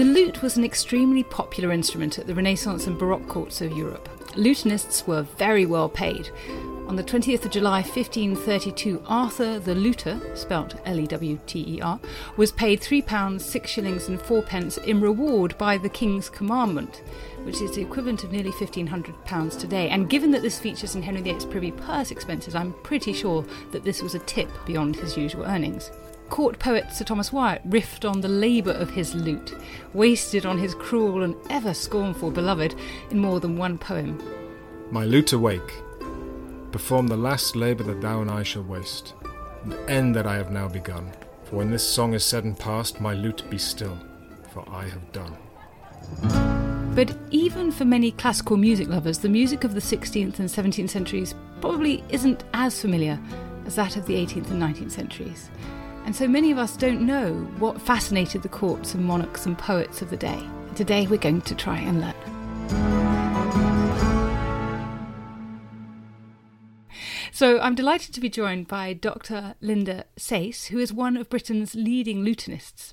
The lute was an extremely popular instrument at the Renaissance and Baroque courts of Europe. Lutenists were very well paid. On the 20th of July 1532, Arthur the Lewter, spelt L E W T E R, was paid £3, 6 shillings, and 4 pence in reward by the King's commandment, which is the equivalent of nearly £1,500 today. And given that this features in Henry VIII's privy purse expenses, I'm pretty sure that this was a tip beyond his usual earnings. Court poet Sir Thomas Wyatt riffed on the labour of his lute, wasted on his cruel and ever scornful beloved in more than one poem. My lute awake, perform the last labour that thou and I shall waste, and end that I have now begun. For when this song is said and past, my lute be still, for I have done. But even for many classical music lovers, the music of the 16th and 17th centuries probably isn't as familiar as that of the 18th and 19th centuries. And so many of us don't know what fascinated the courts and monarchs and poets of the day. Today we're going to try and learn. So I'm delighted to be joined by Dr. Lynda Sayce, who is one of Britain's leading lutenists.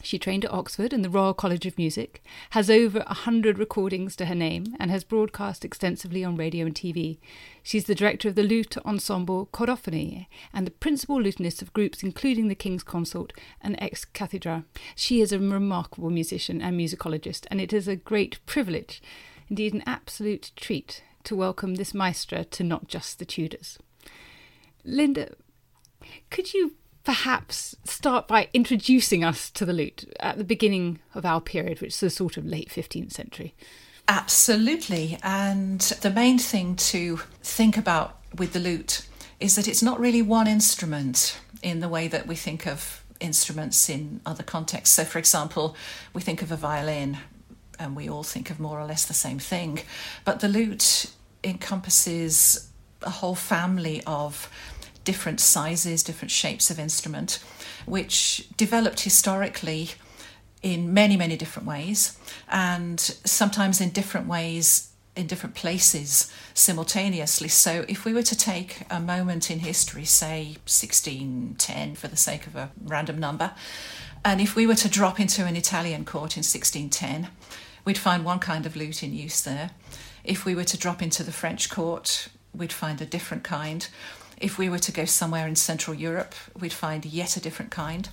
She trained at Oxford and the Royal College of Music, has over a hundred recordings to her name, and has broadcast extensively on radio and TV. She's the director of the lute ensemble Chordophony and the principal lutenist of groups including the King's Consort and Ex Cathedra. She is a remarkable musician and musicologist, and it is a great privilege, indeed an absolute treat, to welcome this maestra to not just the Tudors. Lynda, could you perhaps start by introducing us to the lute at the beginning of our period, which is the sort of late 15th century. Absolutely. And the main thing to think about with the lute is that it's not really one instrument in the way that we think of instruments in other contexts. So, for example, we think of a violin and we all think of more or less the same thing. But the lute encompasses a whole family of different sizes, different shapes of instrument, which developed historically in many, many different ways, and sometimes in different ways in different places simultaneously. So, if we were to take a moment in history, say 1610 for the sake of a random number, and if we were to drop into an Italian court in 1610, we'd find one kind of lute in use there. If we were to drop into the French court, we'd find a different kind. If we were to go somewhere in Central Europe, we'd find yet a different kind.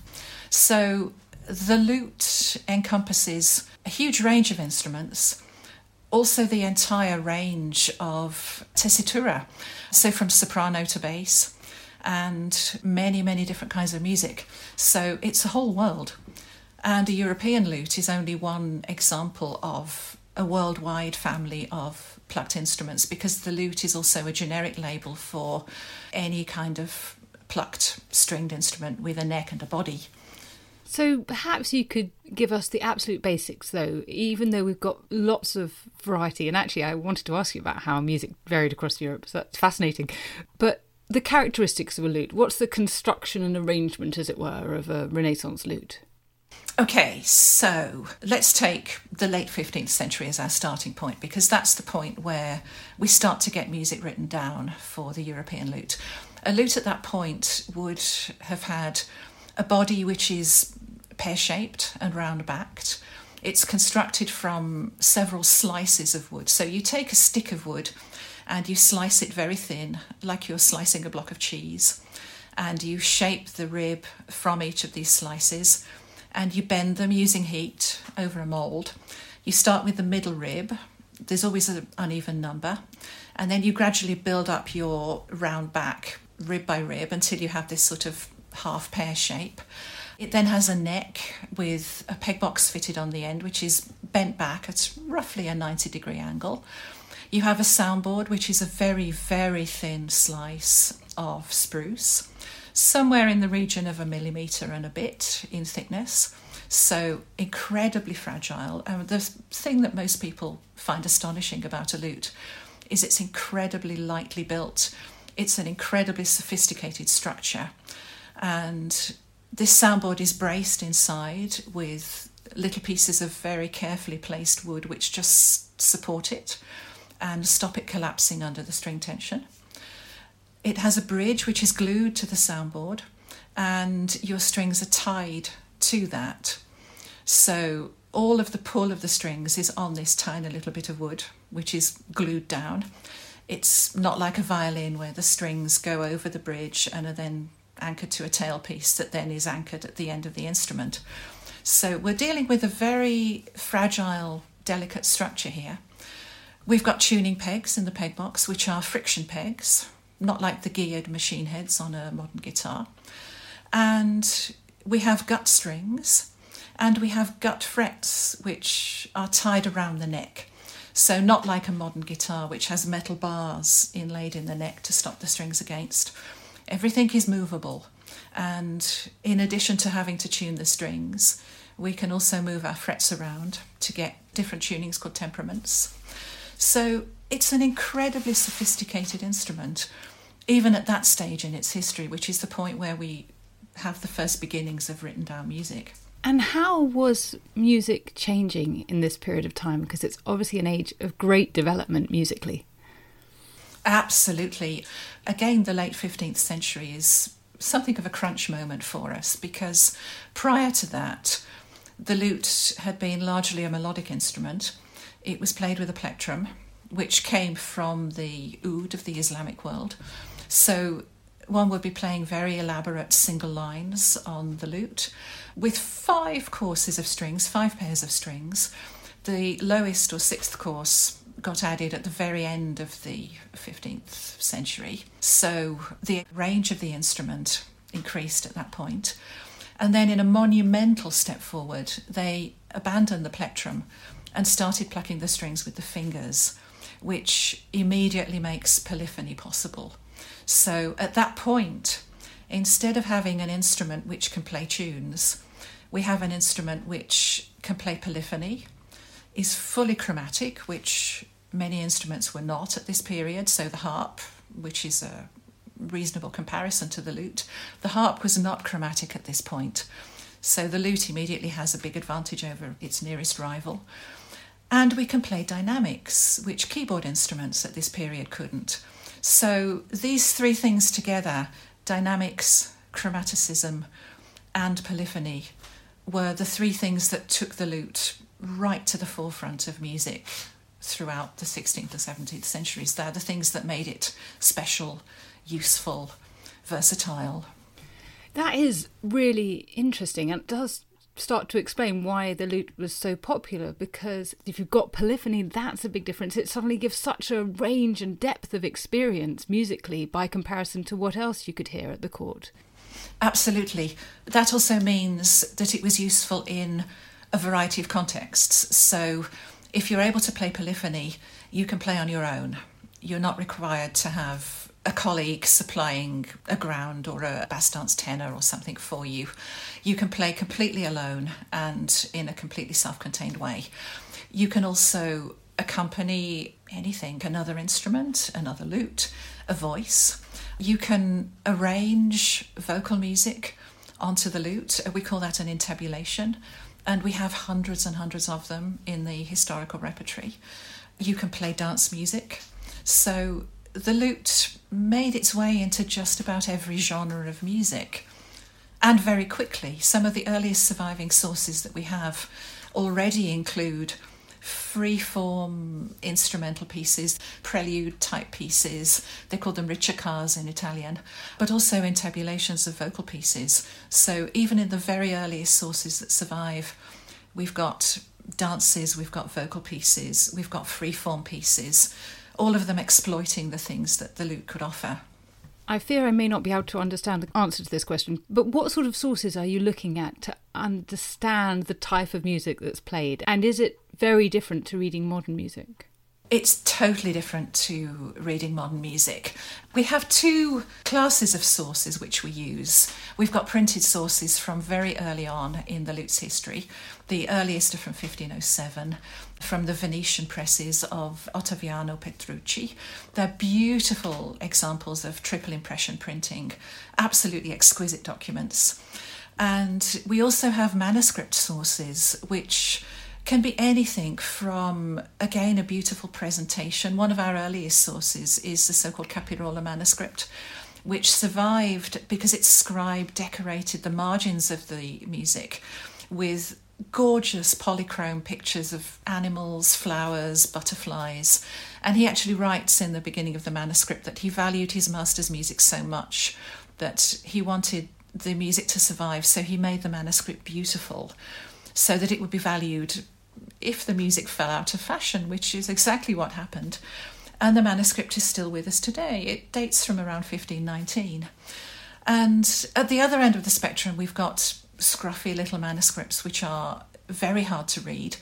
So the lute encompasses a huge range of instruments, also the entire range of tessitura, so from soprano to bass, and many, many different kinds of music. So it's a whole world. And a European lute is only one example of a worldwide family of plucked instruments because the lute is also a generic label for any kind of plucked stringed instrument with a neck and a body. So perhaps you could give us the absolute basics, though, even though we've got lots of variety. And actually, I wanted to ask you about how music varied across Europe, so that's fascinating. But the characteristics of a lute, what's the construction and arrangement, as it were, of a Renaissance lute? Okay, so let's take the late 15th century as our starting point because that's the point where we start to get music written down for the European lute. A lute at that point would have had a body which is pear shaped and round backed. It's constructed from several slices of wood. So you take a stick of wood and you slice it very thin, like you're slicing a block of cheese. And you shape the rib from each of these slices and you bend them using heat over a mould. You start with the middle rib, there's always an uneven number, and then you gradually build up your round back rib by rib until you have this sort of half pear shape. It then has a neck with a peg box fitted on the end, which is bent back at roughly a 90 degree angle. You have a soundboard, which is a very, very thin slice of spruce, somewhere in the region of a millimetre and a bit in thickness. So incredibly fragile. And the thing that most people find astonishing about a lute is it's incredibly lightly built. It's an incredibly sophisticated structure. And this soundboard is braced inside with little pieces of very carefully placed wood which just support it and stop it collapsing under the string tension. It has a bridge which is glued to the soundboard, and your strings are tied to that. So all of the pull of the strings is on this tiny little bit of wood, which is glued down. It's not like a violin where the strings go over the bridge and are then anchored to a tailpiece that then is anchored at the end of the instrument. So we're dealing with a very fragile, delicate structure here. We've got tuning pegs in the peg box, which are friction pegs, not like the geared machine heads on a modern guitar. And we have gut strings and we have gut frets, which are tied around the neck. So, not like a modern guitar, which has metal bars inlaid in the neck to stop the strings against. Everything is movable. And in addition to having to tune the strings, we can also move our frets around to get different tunings called temperaments. So it's an incredibly sophisticated instrument, even at that stage in its history, which is the point where we have the first beginnings of written down music. And how was music changing in this period of time? Because it's obviously an age of great development musically. Absolutely. Again, the late 15th century is something of a crunch moment for us because prior to that, the lute had been largely a melodic instrument. It was played with a plectrum, which came from the oud of the Islamic world. So one would be playing very elaborate single lines on the lute with five courses of strings, five pairs of strings. The lowest or sixth course got added at the very end of the 15th century. So the range of the instrument increased at that point. And then, in a monumental step forward, they abandoned the plectrum and started plucking the strings with the fingers, which immediately makes polyphony possible. So, at that point, instead of having an instrument which can play tunes, we have an instrument which can play polyphony, is fully chromatic, which many instruments were not at this period. So the harp, which is a reasonable comparison to the lute, the harp was not chromatic at this point. So the lute immediately has a big advantage over its nearest rival. And we can play dynamics, which keyboard instruments at this period couldn't. So these three things together dynamics, chromaticism, and polyphony were the three things that took the lute right to the forefront of music throughout the 16th and 17th centuries. They're the things that made it special, useful, versatile. That is really interesting and does start to explain why the lute was so popular because if you've got polyphony, that's a big difference. It suddenly gives such a range and depth of experience musically by comparison to what else you could hear at the court. Absolutely. That also means that it was useful in a variety of contexts. So if you're able to play polyphony, you can play on your own. You're not required to have a colleague supplying a ground or a bass dance tenor or something for you. You can play completely alone and in a completely self contained way. You can also accompany anything another instrument, another lute, a voice. You can arrange vocal music onto the lute. We call that an intabulation and we have hundreds and hundreds of them in the historical repertory. You can play dance music. So the lute made its way into just about every genre of music and very quickly. Some of the earliest surviving sources that we have already include free-form instrumental pieces, prelude type pieces. They call them ricercars in Italian, but also intabulations of vocal pieces. So even in the very earliest sources that survive, we've got dances, we've got vocal pieces, we've got free-form pieces, all of them exploiting the things that the lute could offer. I fear I may not be able to understand the answer to this question, but what sort of sources are you looking at to understand the type of music that's played? And is it very different to reading modern music? It's totally different to reading modern music. We have two classes of sources which we use. We've got printed sources from very early on in the lute's history. The earliest are from 1507, from the Venetian presses of Ottaviano Petrucci. They're beautiful examples of triple impression printing, absolutely exquisite documents. And we also have manuscript sources which can be anything from, again, a beautiful presentation. One of our earliest sources is the so called Capirola manuscript, which survived because its scribe decorated the margins of the music with gorgeous polychrome pictures of animals, flowers, butterflies. And he actually writes in the beginning of the manuscript that he valued his master's music so much that he wanted the music to survive, so he made the manuscript beautiful so that it would be valued if the music fell out of fashion, which is exactly what happened. And the manuscript is still with us today. It dates from around 1519. And at the other end of the spectrum, we've got scruffy little manuscripts which are very hard to read,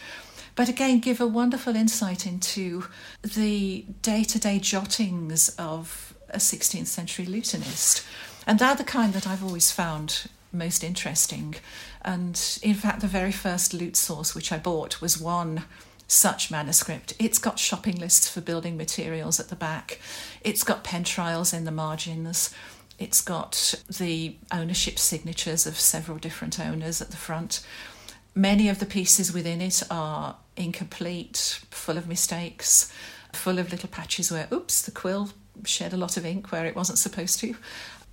but again give a wonderful insight into the day to day jottings of a 16th century lutenist. And they're the kind that I've always found most interesting. And in fact, the very first lute source which I bought was one such manuscript. It's got shopping lists for building materials at the back, it's got pen trials in the margins. It's got the ownership signatures of several different owners at the front. Many of the pieces within it are incomplete, full of mistakes, full of little patches where, oops, the quill shed a lot of ink where it wasn't supposed to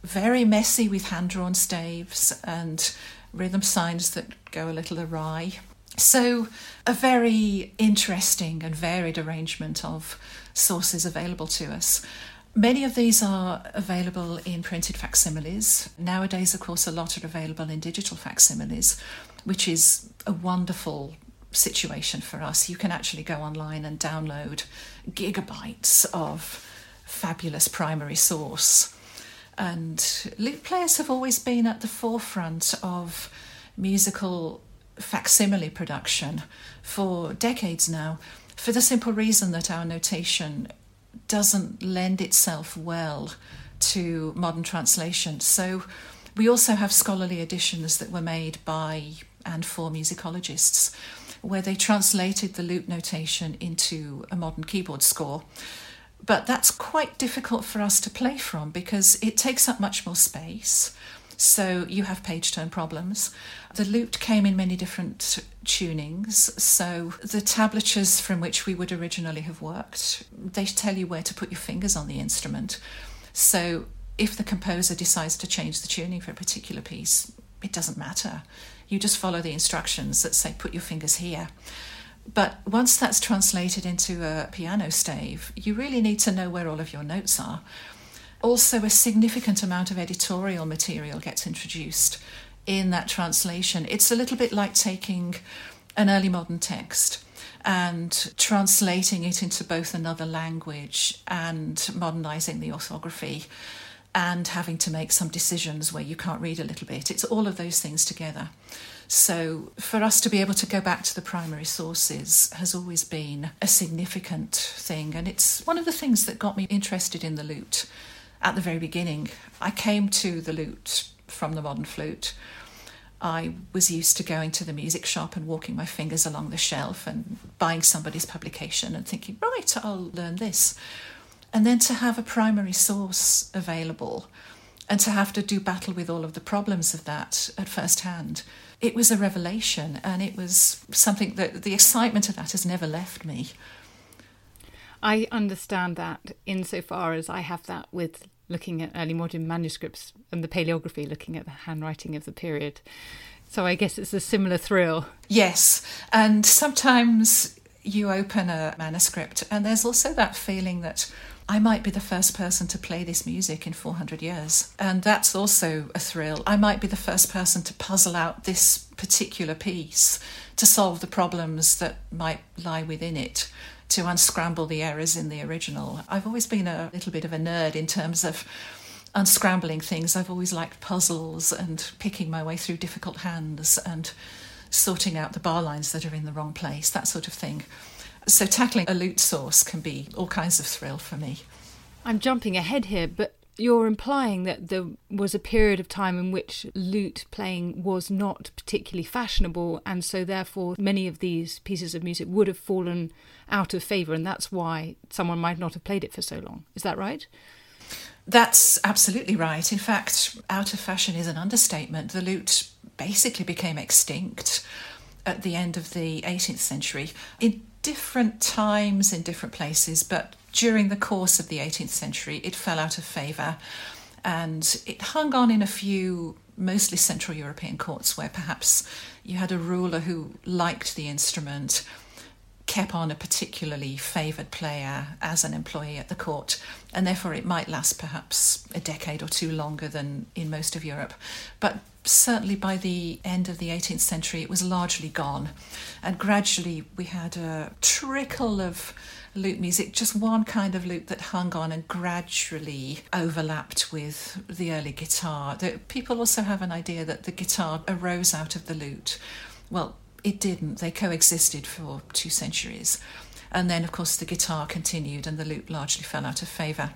very messy with hand drawn staves and rhythm signs that go a little awry. So, a very interesting and varied arrangement of sources available to us. Many of these are available in printed facsimiles. Nowadays, of course, a lot are available in digital facsimiles, which is a wonderful situation for us. You can actually go online and download gigabytes of fabulous primary source and lute players have always been at the forefront of musical facsimile production for decades now, for the simple reason that our notation doesn't lend itself well to modern translation. So we also have scholarly editions that were made by and for musicologists where they translated the lute notation into a modern keyboard score but that's quite difficult for us to play from because it takes up much more space. So you have page turn problems. The lute came in many different tunings. So the tablatures from which we would originally have worked, they tell you where to put your fingers on the instrument. So if the composer decides to change the tuning for a particular piece, it doesn't matter. You just follow the instructions that say put your fingers here. But once that's translated into a piano stave, you really need to know where all of your notes are. Also, a significant amount of editorial material gets introduced in that translation. It's a little bit like taking an early modern text and translating it into both another language and modernizing the orthography and having to make some decisions where you can't read a little bit. It's all of those things together. So, for us to be able to go back to the primary sources has always been a significant thing. And it's one of the things that got me interested in the lute at the very beginning. I came to the lute from the modern flute. I was used to going to the music shop and walking my fingers along the shelf and buying somebody's publication and thinking, right, I'll learn this. And then to have a primary source available and to have to do battle with all of the problems of that at first hand it was a revelation and it was something that the excitement of that has never left me. I understand that insofar as I have that with looking at early modern manuscripts and the paleography, looking at the handwriting of the period. So I guess it's a similar thrill. Yes, and sometimes you open a manuscript and there's also that feeling that I might be the first person to play this music in 400 years. And that's also a thrill. I might be the first person to puzzle out this particular piece, to solve the problems that might lie within it, to unscramble the errors in the original. I've always been a little bit of a nerd in terms of unscrambling things. I've always liked puzzles and picking my way through difficult hands and sorting out the bar lines that are in the wrong place, that sort of thing. So tackling a lute source can be all kinds of thrill for me. I'm jumping ahead here, but you're implying that there was a period of time in which lute playing was not particularly fashionable, and so therefore many of these pieces of music would have fallen out of favour, and that's why someone might not have played it for so long. Is that right? That's absolutely right. In fact, out of fashion is an understatement. The lute basically became extinct at the end of the 18th century. In different times in different places, but during the course of the 18th century, it fell out of favour and it hung on in a few mostly Central European courts where perhaps you had a ruler who liked the instrument, kept on a particularly favoured player as an employee at the court, and therefore it might last perhaps a decade or two longer than in most of Europe. But certainly by the end of the 18th century, it was largely gone. And gradually we had a trickle of lute music, just one kind of lute that hung on and gradually overlapped with the early guitar. The, people also have an idea that the guitar arose out of the lute. Well, it didn't, they coexisted for two centuries. And then, of course, the guitar continued and the lute largely fell out of favour.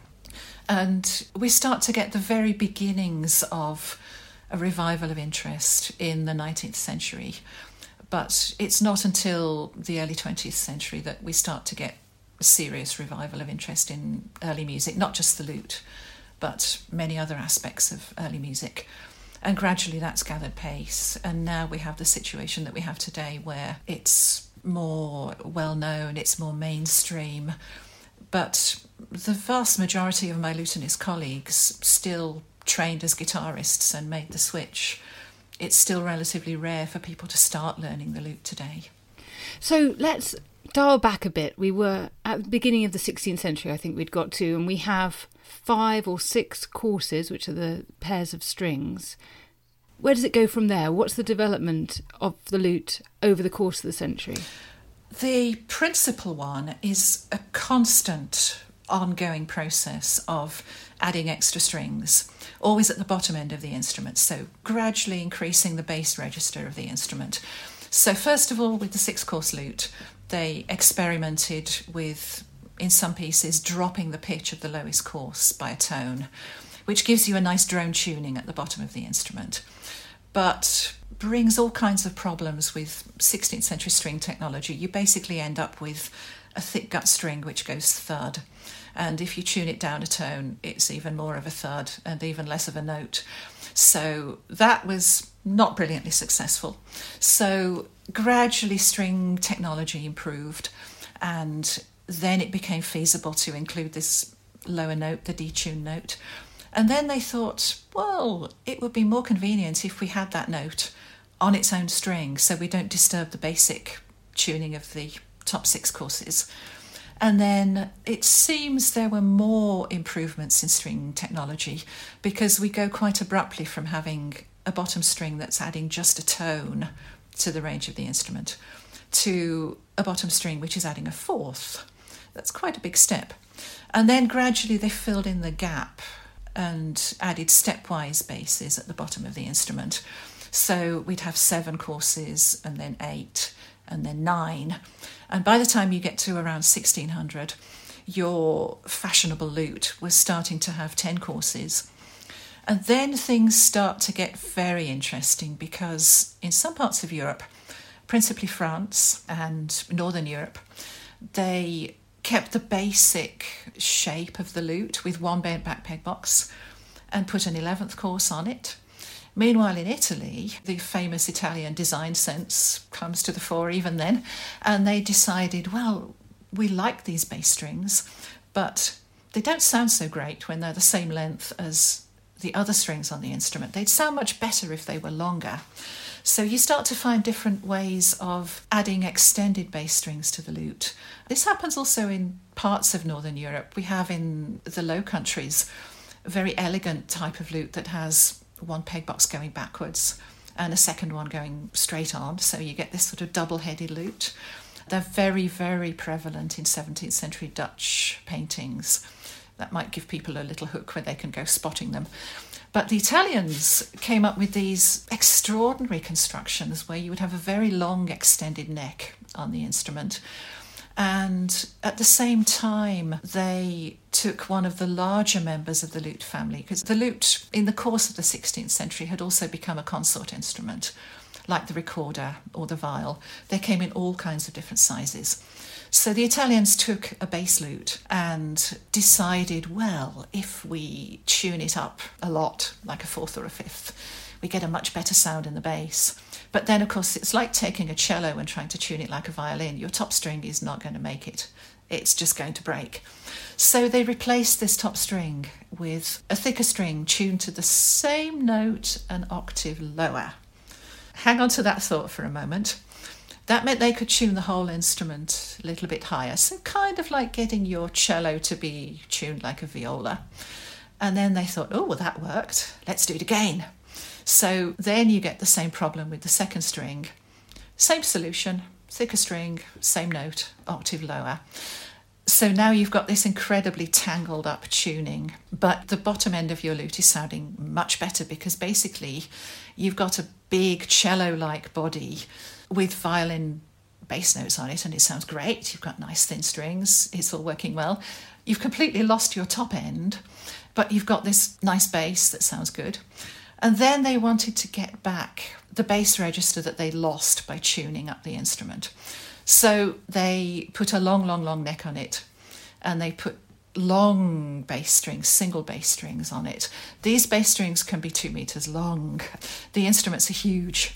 And we start to get the very beginnings of a revival of interest in the 19th century. But it's not until the early 20th century that we start to get a serious revival of interest in early music, not just the lute, but many other aspects of early music. And gradually that's gathered pace. And now we have the situation that we have today where it's more well known, it's more mainstream. But the vast majority of my lutenist colleagues still trained as guitarists and made the switch, it's still relatively rare for people to start learning the lute today. So let's dial back a bit. We were at the beginning of the 16th century, I think we'd got to, and we have five or six courses, which are the pairs of strings. Where does it go from there? What's the development of the lute over the course of the century? The principal one is a constant ongoing process of adding extra strings, always at the bottom end of the instrument, so gradually increasing the bass register of the instrument. So, first of all, with the six course lute, they experimented with, in some pieces, dropping the pitch of the lowest course by a tone, which gives you a nice drone tuning at the bottom of the instrument. But brings all kinds of problems with 16th century string technology. You basically end up with a thick gut string which goes thud. And if you tune it down a tone, it's even more of a thud and even less of a note. So that was not brilliantly successful. So gradually, string technology improved, and then it became feasible to include this lower note, the detuned note. And then they thought, well, it would be more convenient if we had that note on its own string so we don't disturb the basic tuning of the top six courses. And then it seems there were more improvements in string technology because we go quite abruptly from having a bottom string that's adding just a tone to the range of the instrument to a bottom string which is adding a fourth. That's quite a big step. And then gradually they filled in the gap and added stepwise basses at the bottom of the instrument. So we'd have seven courses and then eight and then nine. And by the time you get to around 1600, your fashionable lute was starting to have 10 courses. And then things start to get very interesting because in some parts of Europe, principally France and Northern Europe, they kept the basic shape of the lute with one bent back peg box and put an 11th course on it. Meanwhile, in Italy, the famous Italian design sense comes to the fore even then, and they decided, well, we like these bass strings, but they don't sound so great when they're the same length as the other strings on the instrument. They'd sound much better if they were longer. So you start to find different ways of adding extended bass strings to the lute. This happens also in parts of Northern Europe. We have in the Low Countries a very elegant type of lute that has one peg box going backwards and a second one going straight on. So you get this sort of double headed lute. They're very, very prevalent in 17th century Dutch paintings. That might give people a little hook where they can go spotting them. But the Italians came up with these extraordinary constructions where you would have a very long extended neck on the instrument. And at the same time, they took one of the larger members of the lute family, because the lute, in the course of the 16th century, had also become a consort instrument, like the recorder or the viol. They came in all kinds of different sizes. So the Italians took a bass lute and decided, well, if we tune it up a lot, like a fourth or a fifth, we get a much better sound in the bass. But then, of course, it's like taking a cello and trying to tune it like a violin. Your top string is not going to make it, it's just going to break. So they replaced this top string with a thicker string tuned to the same note an octave lower. Hang on to that thought for a moment. That meant they could tune the whole instrument a little bit higher. So, kind of like getting your cello to be tuned like a viola. And then they thought, oh, well, that worked. Let's do it again. So then you get the same problem with the second string. Same solution, thicker string, same note, octave lower. So now you've got this incredibly tangled up tuning, but the bottom end of your lute is sounding much better because basically you've got a big cello like body with violin bass notes on it and it sounds great. You've got nice thin strings, it's all working well. You've completely lost your top end, but you've got this nice bass that sounds good. And then they wanted to get back the bass register that they lost by tuning up the instrument. So they put a long, long, long neck on it and they put long bass strings, single bass strings on it. These bass strings can be two meters long. The instruments are huge.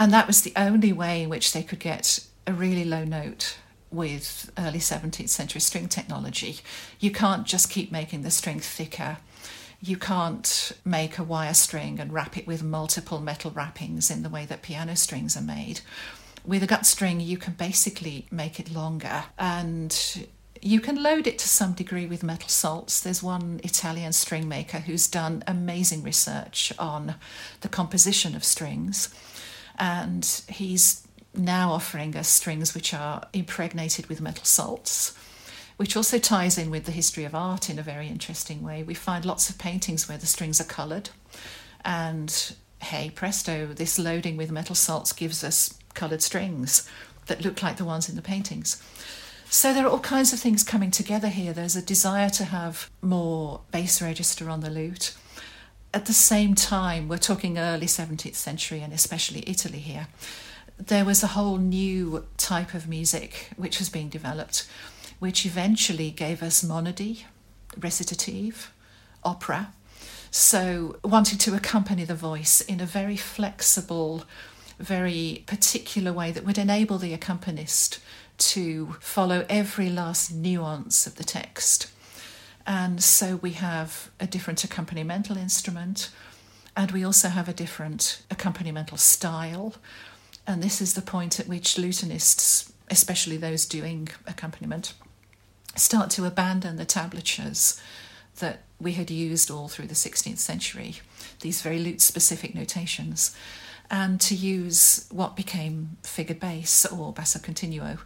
And that was the only way in which they could get a really low note with early 17th century string technology. You can't just keep making the string thicker. You can't make a wire string and wrap it with multiple metal wrappings in the way that piano strings are made. With a gut string, you can basically make it longer and you can load it to some degree with metal salts. There's one Italian string maker who's done amazing research on the composition of strings and he's now offering us strings which are impregnated with metal salts, which also ties in with the history of art in a very interesting way. We find lots of paintings where the strings are coloured, and hey presto, this loading with metal salts gives us coloured strings that look like the ones in the paintings. So there are all kinds of things coming together here. There's a desire to have more bass register on the lute at the same time, we're talking early 17th century and especially Italy here, there was a whole new type of music which was being developed, which eventually gave us monody, recitative, opera. So, wanting to accompany the voice in a very flexible, very particular way that would enable the accompanist to follow every last nuance of the text and so we have a different accompanimental instrument, and we also have a different accompanimental style. And this is the point at which lutenists, especially those doing accompaniment, start to abandon the tablatures that we had used all through the 16th century, these very lute specific notations, and to use what became figured bass or basso continuo.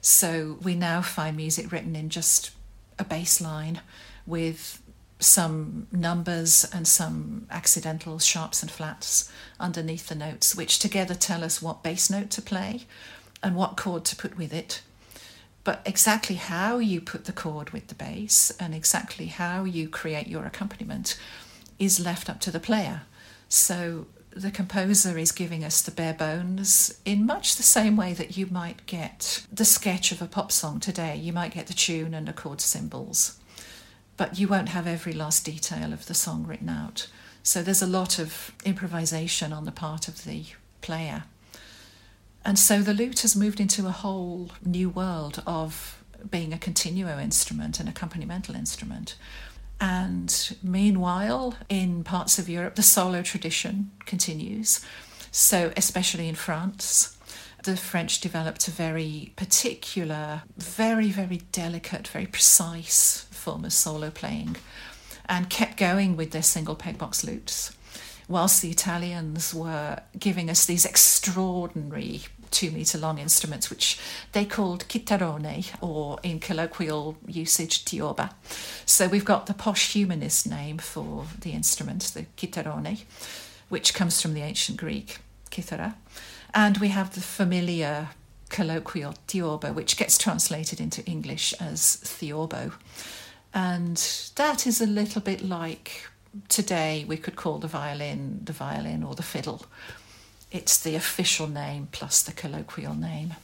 So we now find music written in just a bass line with some numbers and some accidental sharps and flats underneath the notes, which together tell us what bass note to play and what chord to put with it. But exactly how you put the chord with the bass and exactly how you create your accompaniment is left up to the player. So the composer is giving us the bare bones in much the same way that you might get the sketch of a pop song today. You might get the tune and the chord symbols but you won't have every last detail of the song written out. So there's a lot of improvisation on the part of the player. And so the lute has moved into a whole new world of being a continuo instrument, an accompanimental instrument. And meanwhile, in parts of Europe, the solo tradition continues. So, especially in France, the French developed a very particular, very, very delicate, very precise form of solo playing and kept going with their single pegbox lutes, whilst the Italians were giving us these extraordinary two metre long instruments, which they called chitarrone, or in colloquial usage, tiorba. So we've got the posh humanist name for the instrument, the chitarrone, which comes from the ancient Greek kithara. And we have the familiar colloquial tiorba, which gets translated into English as theorbo. And that is a little bit like today we could call the violin the violin or the fiddle. It's the official name plus the colloquial name.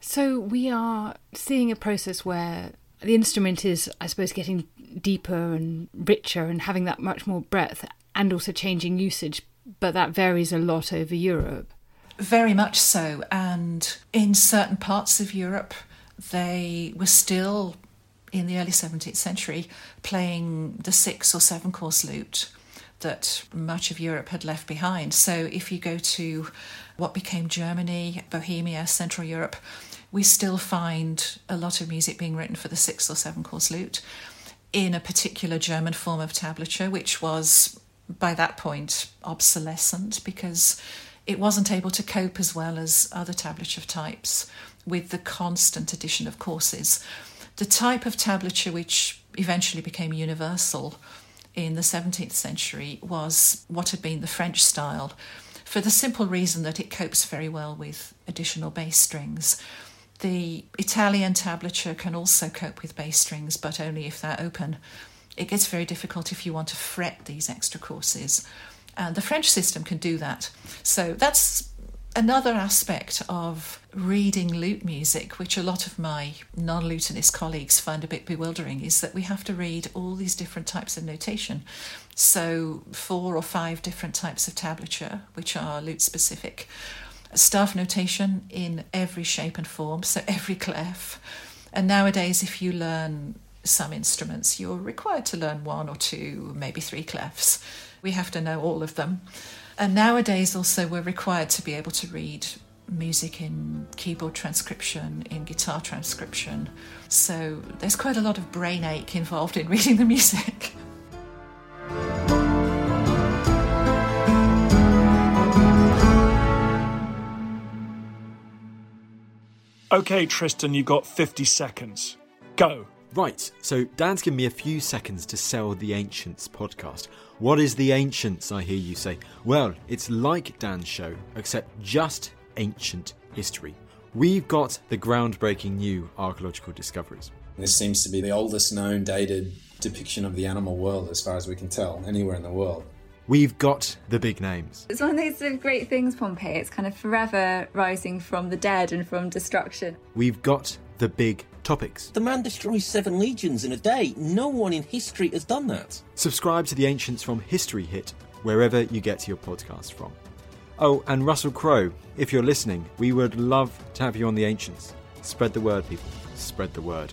So we are seeing a process where the instrument is, I suppose, getting deeper and richer and having that much more breadth and also changing usage, but that varies a lot over Europe. Very much so. And in certain parts of Europe, they were still, in the early 17th century, playing the six or seven course lute that much of Europe had left behind. So if you go to what became Germany, Bohemia, Central Europe, we still find a lot of music being written for the six or seven course lute in a particular German form of tablature, which was by that point obsolescent because it wasn't able to cope as well as other tablature types with the constant addition of courses. The type of tablature which eventually became universal in the 17th century was what had been the French style, for the simple reason that it copes very well with additional bass strings. The Italian tablature can also cope with bass strings, but only if they're open. It gets very difficult if you want to fret these extra courses. And the French system can do that. So that's another aspect of reading lute music, which a lot of my non lutenist colleagues find a bit bewildering, is that we have to read all these different types of notation. So, four or five different types of tablature, which are lute specific, staff notation in every shape and form, so every clef. And nowadays, if you learn some instruments, you're required to learn one or two, maybe three clefs. We have to know all of them. And nowadays, also, we're required to be able to read music in keyboard transcription, in guitar transcription. So there's quite a lot of brain ache involved in reading the music. Okay, Tristan, you've got 50 seconds. Go. Right, so Dan's given me a few seconds to sell the Ancients podcast. What is the Ancients, I hear you say? Well, it's like Dan's show, except just ancient history. We've got the groundbreaking new archaeological discoveries. This seems to be the oldest known dated depiction of the animal world, as far as we can tell, anywhere in the world. We've got the big names. It's one of those sort of great things, Pompeii. It's kind of forever rising from the dead and from destruction. We've got the big topics. The man destroys seven legions in a day. No one in history has done that. Subscribe to the Ancients from History Hit, wherever you get your podcast from. Oh, and Russell Crowe, if you're listening, we would love to have you on the Ancients. Spread the word, people. Spread the word.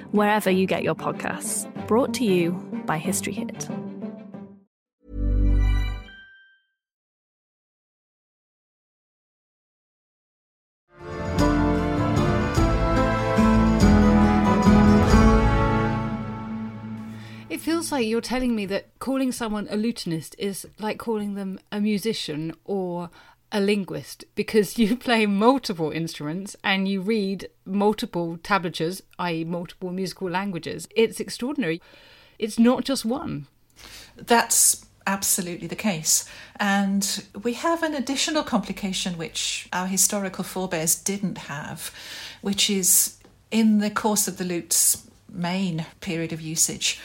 wherever you get your podcasts. Brought to you by History Hit. It feels like you're telling me that calling someone a lutenist is like calling them a musician or a linguist because you play multiple instruments and you read multiple tablatures, i.e., multiple musical languages. It's extraordinary. It's not just one. That's absolutely the case. And we have an additional complication which our historical forebears didn't have, which is in the course of the lute's main period of usage,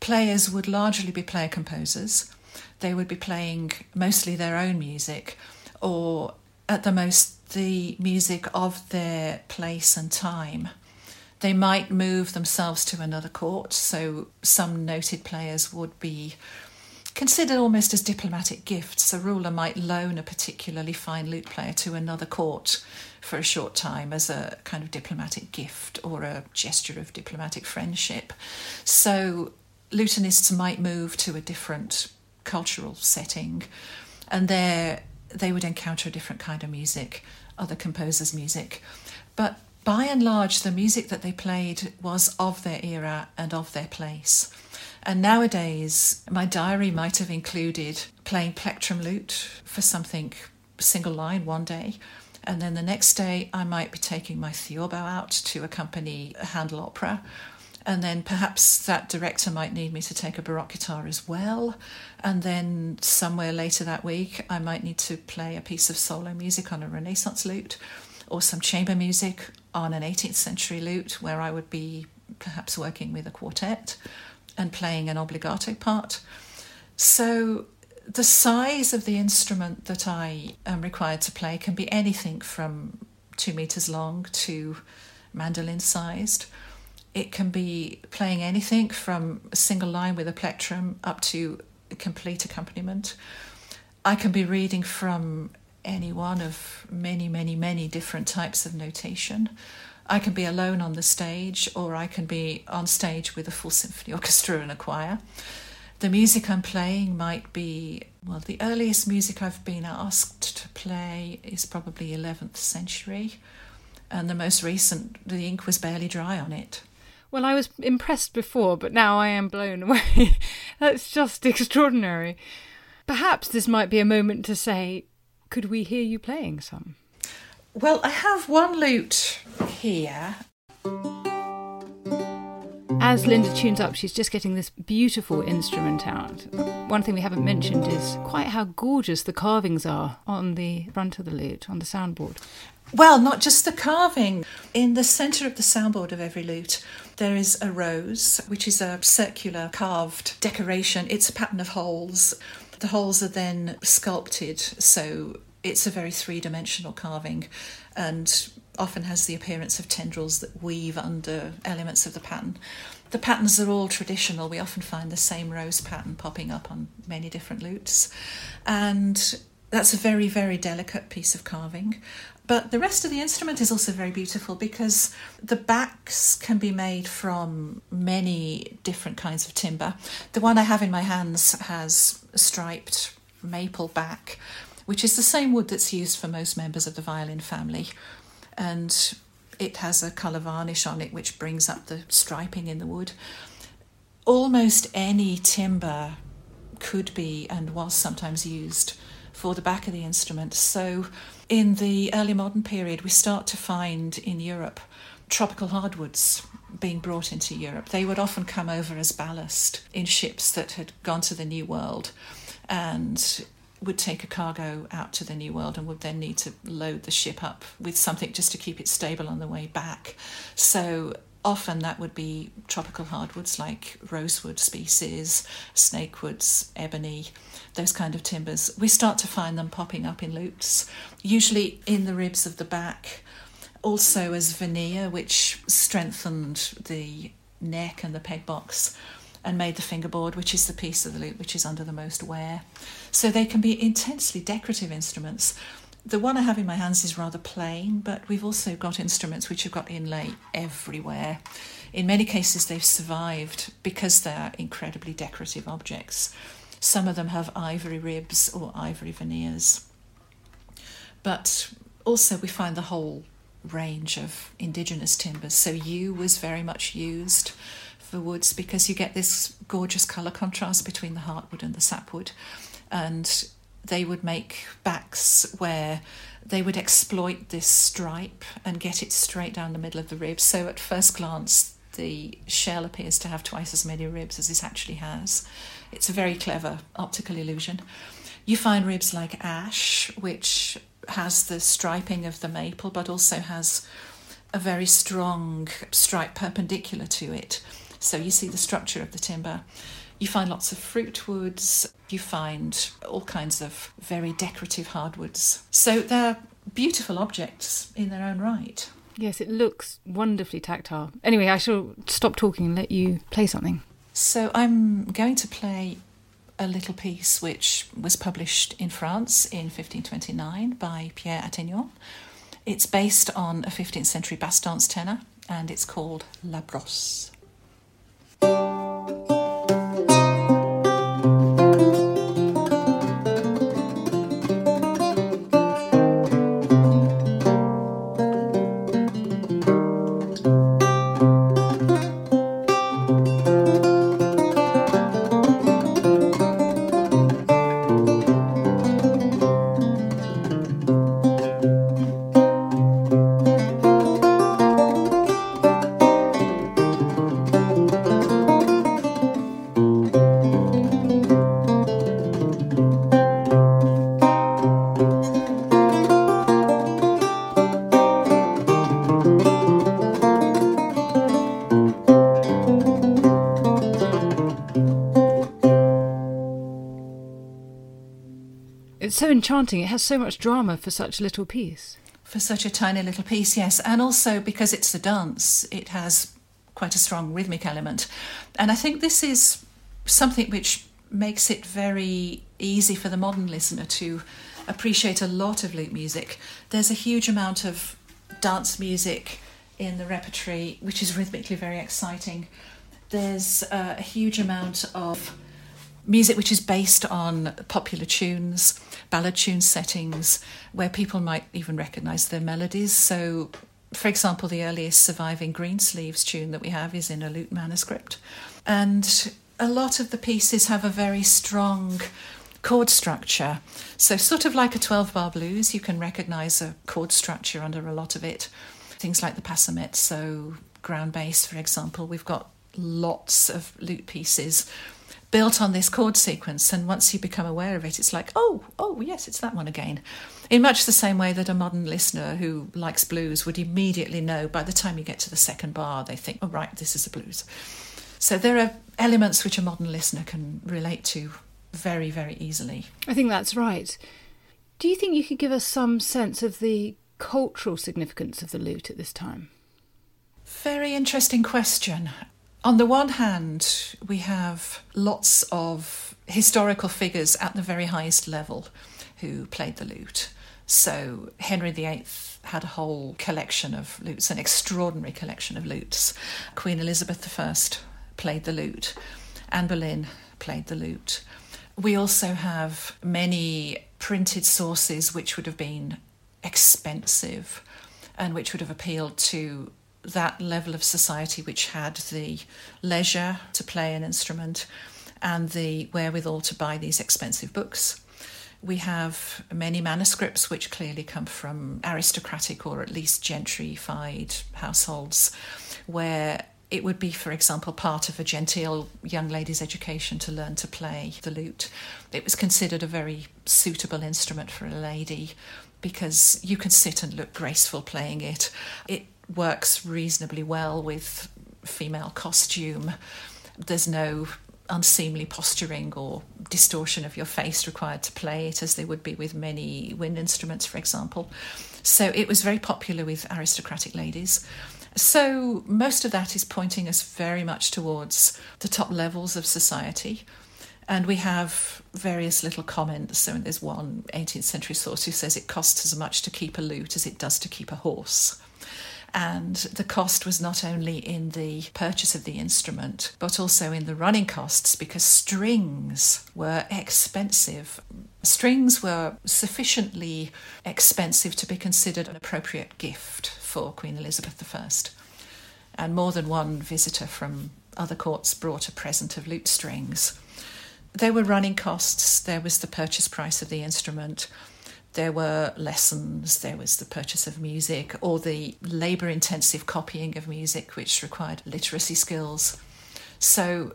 players would largely be player composers. They would be playing mostly their own music, or at the most, the music of their place and time. They might move themselves to another court, so some noted players would be considered almost as diplomatic gifts. A ruler might loan a particularly fine lute player to another court for a short time as a kind of diplomatic gift or a gesture of diplomatic friendship. So lutenists might move to a different cultural setting, and there they would encounter a different kind of music, other composers' music. But by and large, the music that they played was of their era and of their place. And nowadays, my diary might have included playing plectrum lute for something single line one day. And then the next day, I might be taking my theorbo out to accompany a Handel opera and then perhaps that director might need me to take a baroque guitar as well. And then somewhere later that week i might need to play a piece of solo music on a renaissance lute or some chamber music on an 18th century lute where i would be perhaps working with a quartet and playing an obligato part. So the size of the instrument that i am required to play can be anything from two meters long to mandolin sized it can be playing anything from a single line with a plectrum up to a complete accompaniment. I can be reading from any one of many, many, many different types of notation. I can be alone on the stage, or I can be on stage with a full symphony orchestra and a choir. The music I'm playing might be, well, the earliest music I've been asked to play is probably 11th century, and the most recent, the ink was barely dry on it. Well, I was impressed before, but now I am blown away. That's just extraordinary. Perhaps this might be a moment to say, could we hear you playing some? Well, I have one lute here. As Lynda tunes up, she's just getting this beautiful instrument out. One thing we haven't mentioned is quite how gorgeous the carvings are on the front of the lute, on the soundboard. Well, not just the carving. In the centre of the soundboard of every lute, there is a rose, which is a circular carved decoration. It's a pattern of holes. The holes are then sculpted, so it's a very three dimensional carving and often has the appearance of tendrils that weave under elements of the pattern. The patterns are all traditional. We often find the same rose pattern popping up on many different lutes. And that's a very, very delicate piece of carving. But the rest of the instrument is also very beautiful because the backs can be made from many different kinds of timber. The one I have in my hands has a striped maple back, which is the same wood that's used for most members of the violin family. And it has a colour varnish on it which brings up the striping in the wood. Almost any timber could be and was sometimes used for the back of the instrument. So in the early modern period, we start to find in Europe tropical hardwoods being brought into Europe. They would often come over as ballast in ships that had gone to the New World and would take a cargo out to the New World and would then need to load the ship up with something just to keep it stable on the way back. So often that would be tropical hardwoods like rosewood species, snakewoods, ebony, those kind of timbers. We start to find them popping up in lutes, usually in the ribs of the back. also as veneer, which strengthened the neck and the peg box and made the fingerboard, which is the piece of the lute which is under the most wear. So they can be intensely decorative instruments. The one I have in my hands is rather plain, but we've also got instruments which have got inlay everywhere. In many cases, they've survived because they're incredibly decorative objects. Some of them have ivory ribs or ivory veneers. But also, we find the whole range of indigenous timbers. So, yew was very much used for woods because you get this gorgeous colour contrast between the heartwood and the sapwood. And they would make backs where they would exploit this stripe and get it straight down the middle of the rib. So, at first glance, the shell appears to have twice as many ribs as it actually has. It's a very clever optical illusion. You find ribs like ash, which has the striping of the maple but also has a very strong stripe perpendicular to it. So you see the structure of the timber. You find lots of fruit woods, you find all kinds of very decorative hardwoods. So they're beautiful objects in their own right. Yes, it looks wonderfully tactile. Anyway, I shall stop talking and let you play something. So I'm going to play a little piece which was published in France in 1529 by Pierre Attaingnant. It's based on a 15th century bass dance tenor and it's called La Brosse. So enchanting. It has so much drama for such a little piece. For such a tiny little piece, yes. And also because it's a dance, it has quite a strong rhythmic element. And I think this is something which makes it very easy for the modern listener to appreciate a lot of lute music. There's a huge amount of dance music in the repertory, which is rhythmically very exciting. There's uh, a huge amount of music which is based on popular tunes, ballad tune settings, where people might even recognise their melodies. So, for example, the earliest surviving Greensleeves tune that we have is in a lute manuscript. And a lot of the pieces have a very strong chord structure. So, sort of like a 12 bar blues, you can recognise a chord structure under a lot of it. Things like the passamezzo, ground bass, for example, we've got lots of lute pieces built on this chord sequence. And once you become aware of it, it's like, oh, oh, yes, it's that one again. In much the same way that a modern listener who likes blues would immediately know by the time you get to the second bar, they think, oh, right, this is a blues. So there are elements which a modern listener can relate to very, very easily. I think that's right. Do you think you could give us some sense of the cultural significance of the lute at this time? Very interesting question. On the one hand, we have lots of historical figures at the very highest level who played the lute. So Henry VIII had a whole collection of lutes, an extraordinary collection of lutes. Queen Elizabeth I played the lute. Anne Boleyn played the lute. We also have many printed sources which would have been expensive and which would have appealed to that level of society which had the leisure to play an instrument and the wherewithal to buy these expensive books. We have many manuscripts which clearly come from aristocratic or at least gentrified households, where it would be, for example, part of a genteel young lady's education to learn to play the lute. It was considered a very suitable instrument for a lady because you can sit and look graceful playing it. It works reasonably well with female costume. There's no unseemly posturing or distortion of your face required to play it, as there would be with many wind instruments, for example. So it was very popular with aristocratic ladies. So most of that is pointing us very much towards the top levels of society. And we have various little comments. So there's one 18th century source who says it costs as much to keep a lute as it does to keep a horse. And the cost was not only in the purchase of the instrument, but also in the running costs because strings were expensive. Strings were sufficiently expensive to be considered an appropriate gift for Queen Elizabeth I. And more than one visitor from other courts brought a present of lute strings. There were running costs, there was the purchase price of the instrument, there were lessons, there was the purchase of music, or the labour intensive copying of music, which required literacy skills. So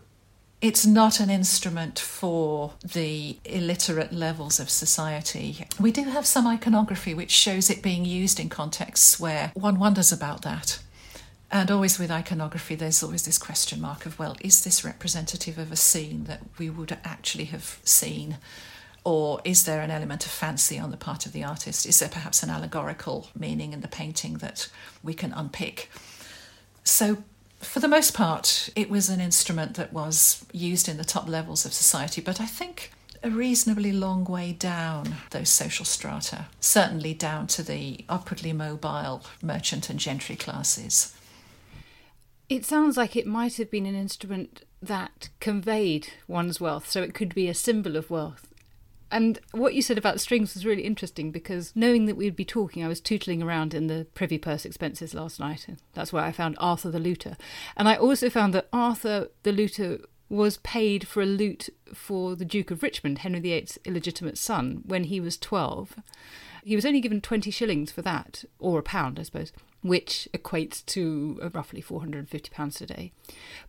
it's not an instrument for the illiterate levels of society. We do have some iconography which shows it being used in contexts where one wonders about that. And always with iconography, there's always this question mark of, well, is this representative of a scene that we would actually have seen? Or is there an element of fancy on the part of the artist? Is there perhaps an allegorical meaning in the painting that we can unpick? So, for the most part, it was an instrument that was used in the top levels of society, but I think a reasonably long way down those social strata, certainly down to the upwardly mobile merchant and gentry classes. It sounds like it might have been an instrument that conveyed one's wealth, so it could be a symbol of wealth. And what you said about strings was really interesting because knowing that we'd be talking, I was tootling around in the Privy Purse expenses last night. And that's where I found Arthur the Looter. And I also found that Arthur the Looter was paid for a lute for the Duke of Richmond, Henry VIII's illegitimate son, when he was 12. He was only given 20 shillings for that, or a pound, I suppose which equates to uh, roughly £450 today.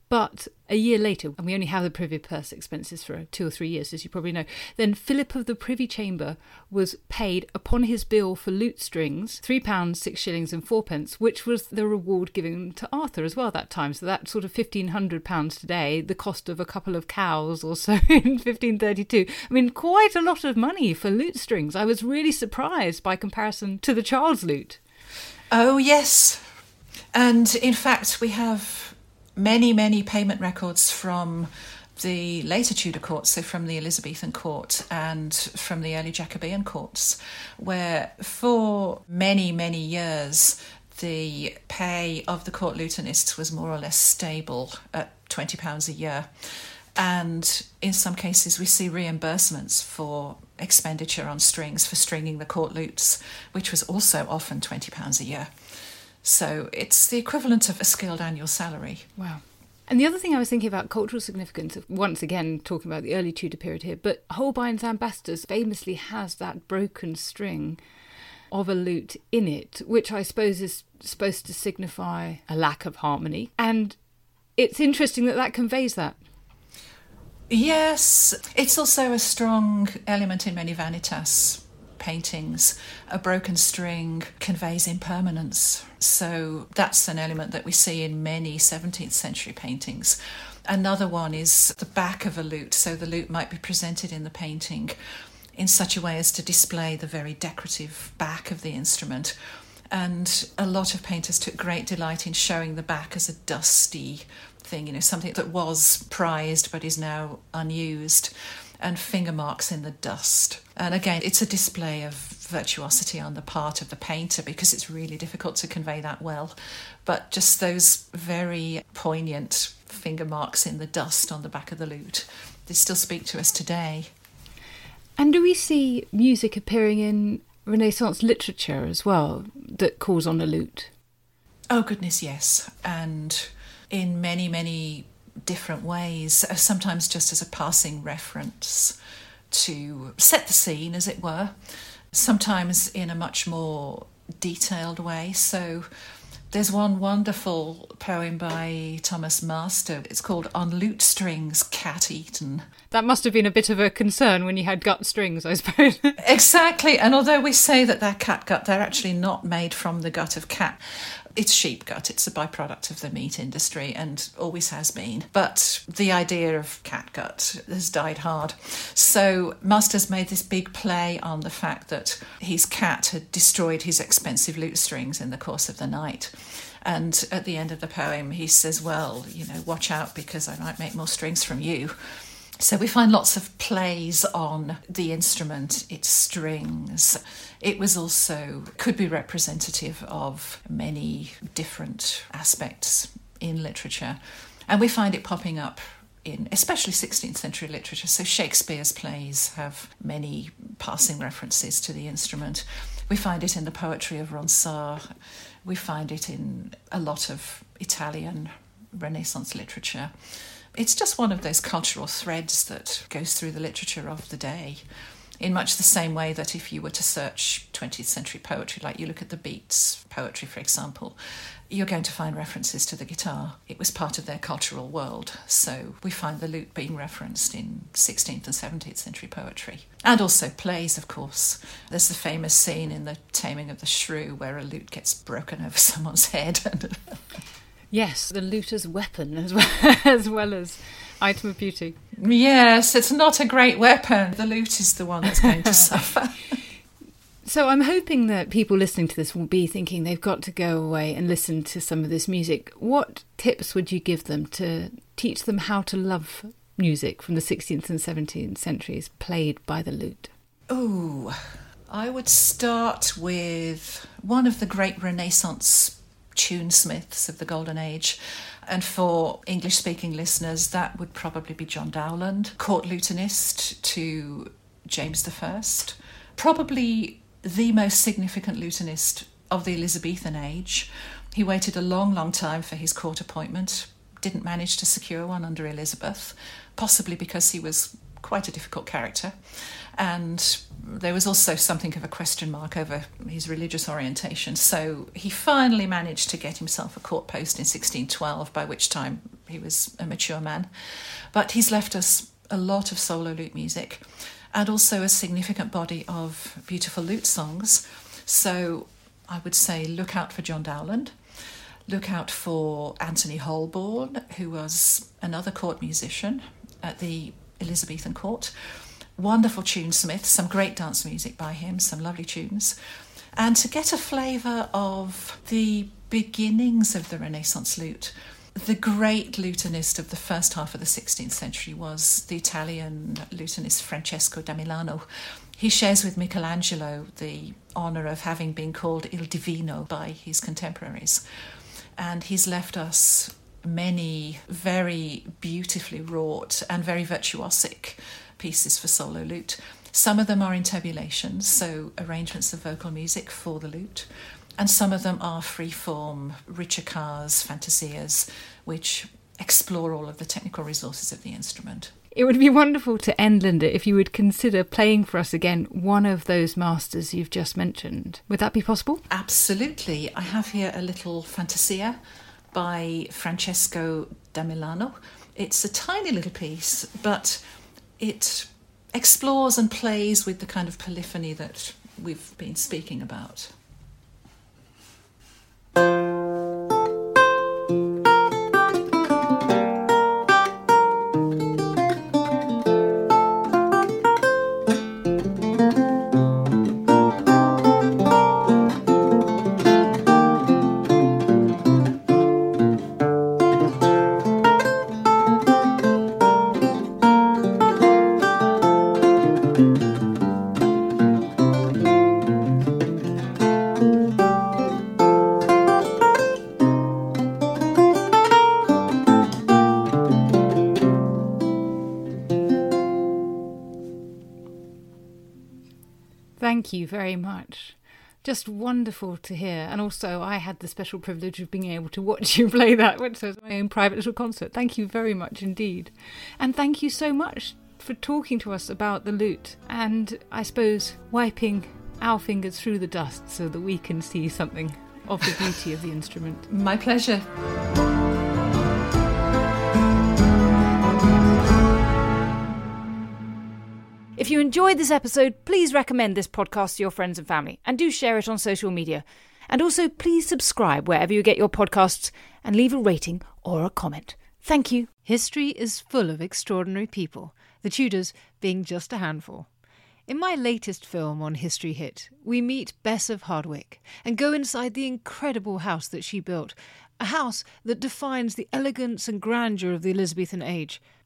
But a year later, and we only have the Privy Purse expenses for two or three years, as you probably know, then Philip of the Privy Chamber was paid upon his bill for lute strings £3, 6 shillings, and fourpence, which was the reward given to Arthur as well at that time. So that's sort of £1,500 today, the cost of a couple of cows or so in 1532. I mean, quite a lot of money for lute strings. I was really surprised by comparison to the Charles lute. Oh, yes. And in fact, we have many, many payment records from the later Tudor courts, so from the Elizabethan court and from the early Jacobean courts, where for many, many years the pay of the court lutenists was more or less stable at £20 a year. And in some cases, we see reimbursements for expenditure on strings for stringing the court lutes, which was also often £20 a year. So it's the equivalent of a skilled annual salary. Wow. And the other thing I was thinking about cultural significance, once again talking about the early Tudor period here, but Holbein's Ambassadors famously has that broken string of a lute in it, which I suppose is supposed to signify a lack of harmony. And it's interesting that that conveys that. Yes, it's also a strong element in many vanitas paintings. A broken string conveys impermanence. So that's an element that we see in many 17th century paintings. Another one is the back of a lute. So the lute might be presented in the painting in such a way as to display the very decorative back of the instrument. And a lot of painters took great delight in showing the back as a dusty, thing, you know, something that was prized but is now unused, and finger marks in the dust. And again, it's a display of virtuosity on the part of the painter because it's really difficult to convey that well. But just those very poignant finger marks in the dust on the back of the lute, they still speak to us today. And do we see music appearing in Renaissance literature as well that calls on a lute? Oh, goodness, yes. And in many, many different ways, uh, sometimes just as a passing reference to set the scene, as it were, sometimes in a much more detailed way. So there's one wonderful poem by Thomas Master. It's called On Lute Strings Cat Eaten. That must have been a bit of a concern when you had gut strings, I suppose. exactly. And although we say that they're cat gut, they're actually not made from the gut of cat. It's sheep gut, it's a byproduct of the meat industry and always has been. But the idea of cat gut has died hard. So Masters made this big play on the fact that his cat had destroyed his expensive lute strings in the course of the night. And at the end of the poem, he says, Well, you know, watch out because I might make more strings from you. So we find lots of plays on the instrument, its strings. It was also, could be representative of many different aspects in literature. And we find it popping up in especially 16th century literature. So Shakespeare's plays have many passing references to the instrument. We find it in the poetry of Ronsard. We find it in a lot of Italian Renaissance literature. It's just one of those cultural threads that goes through the literature of the day. In much the same way that if you were to search 20th century poetry, like you look at the Beats poetry, for example, you're going to find references to the guitar. It was part of their cultural world. So we find the lute being referenced in 16th and 17th century poetry. And also plays, of course. There's the famous scene in The Taming of the Shrew where a lute gets broken over someone's head. yes, the luter's weapon as well, as well as item of beauty. Yes, it's not a great weapon. The lute is the one that's going to suffer. So I'm hoping that people listening to this will be thinking they've got to go away and listen to some of this music. What tips would you give them to teach them how to love music from the 16th and 17th centuries played by the lute? Oh, I would start with one of the great Renaissance tunesmiths of the Golden Age. And for English speaking listeners, that would probably be John Dowland, court lutenist to James I. Probably the most significant lutenist of the Elizabethan age. He waited a long, long time for his court appointment, didn't manage to secure one under Elizabeth, possibly because he was quite a difficult character. And there was also something of a question mark over his religious orientation. So he finally managed to get himself a court post in 1612, by which time he was a mature man. But he's left us a lot of solo lute music and also a significant body of beautiful lute songs. So I would say look out for John Dowland. Look out for Anthony Holborne, who was another court musician at the Elizabethan court. Wonderful tunesmith, some great dance music by him, some lovely tunes. And to get a flavour of the beginnings of the Renaissance lute, the great lutenist of the first half of the 16th century was the Italian lutenist Francesco da Milano. He shares with Michelangelo the honour of having been called Il Divino by his contemporaries. And he's left us many very beautifully wrought and very virtuosic pieces for solo lute. Some of them are intabulations, so arrangements of vocal music for the lute and some of them are free-form ricercares, fantasias, which explore all of the technical resources of the instrument. It would be wonderful to end, Lynda, if you would consider playing for us again one of those masters you've just mentioned. Would that be possible? Absolutely. I have here a little fantasia by Francesco da Milano. It's a tiny little piece, but it explores and plays with the kind of polyphony that we've been speaking about. You very much. Just wonderful to hear. And also, I had the special privilege of being able to watch you play that, which was my own private little concert. Thank you very much indeed. And thank you so much for talking to us about the lute and I suppose wiping our fingers through the dust so that we can see something of the beauty of the instrument. My pleasure. If you enjoyed this episode, please recommend this podcast to your friends and family and do share it on social media. And also, please subscribe wherever you get your podcasts and leave a rating or a comment. Thank you. History is full of extraordinary people, the Tudors being just a handful. In my latest film on History Hit, we meet Bess of Hardwick and go inside the incredible house that she built, a house that defines the elegance and grandeur of the Elizabethan age,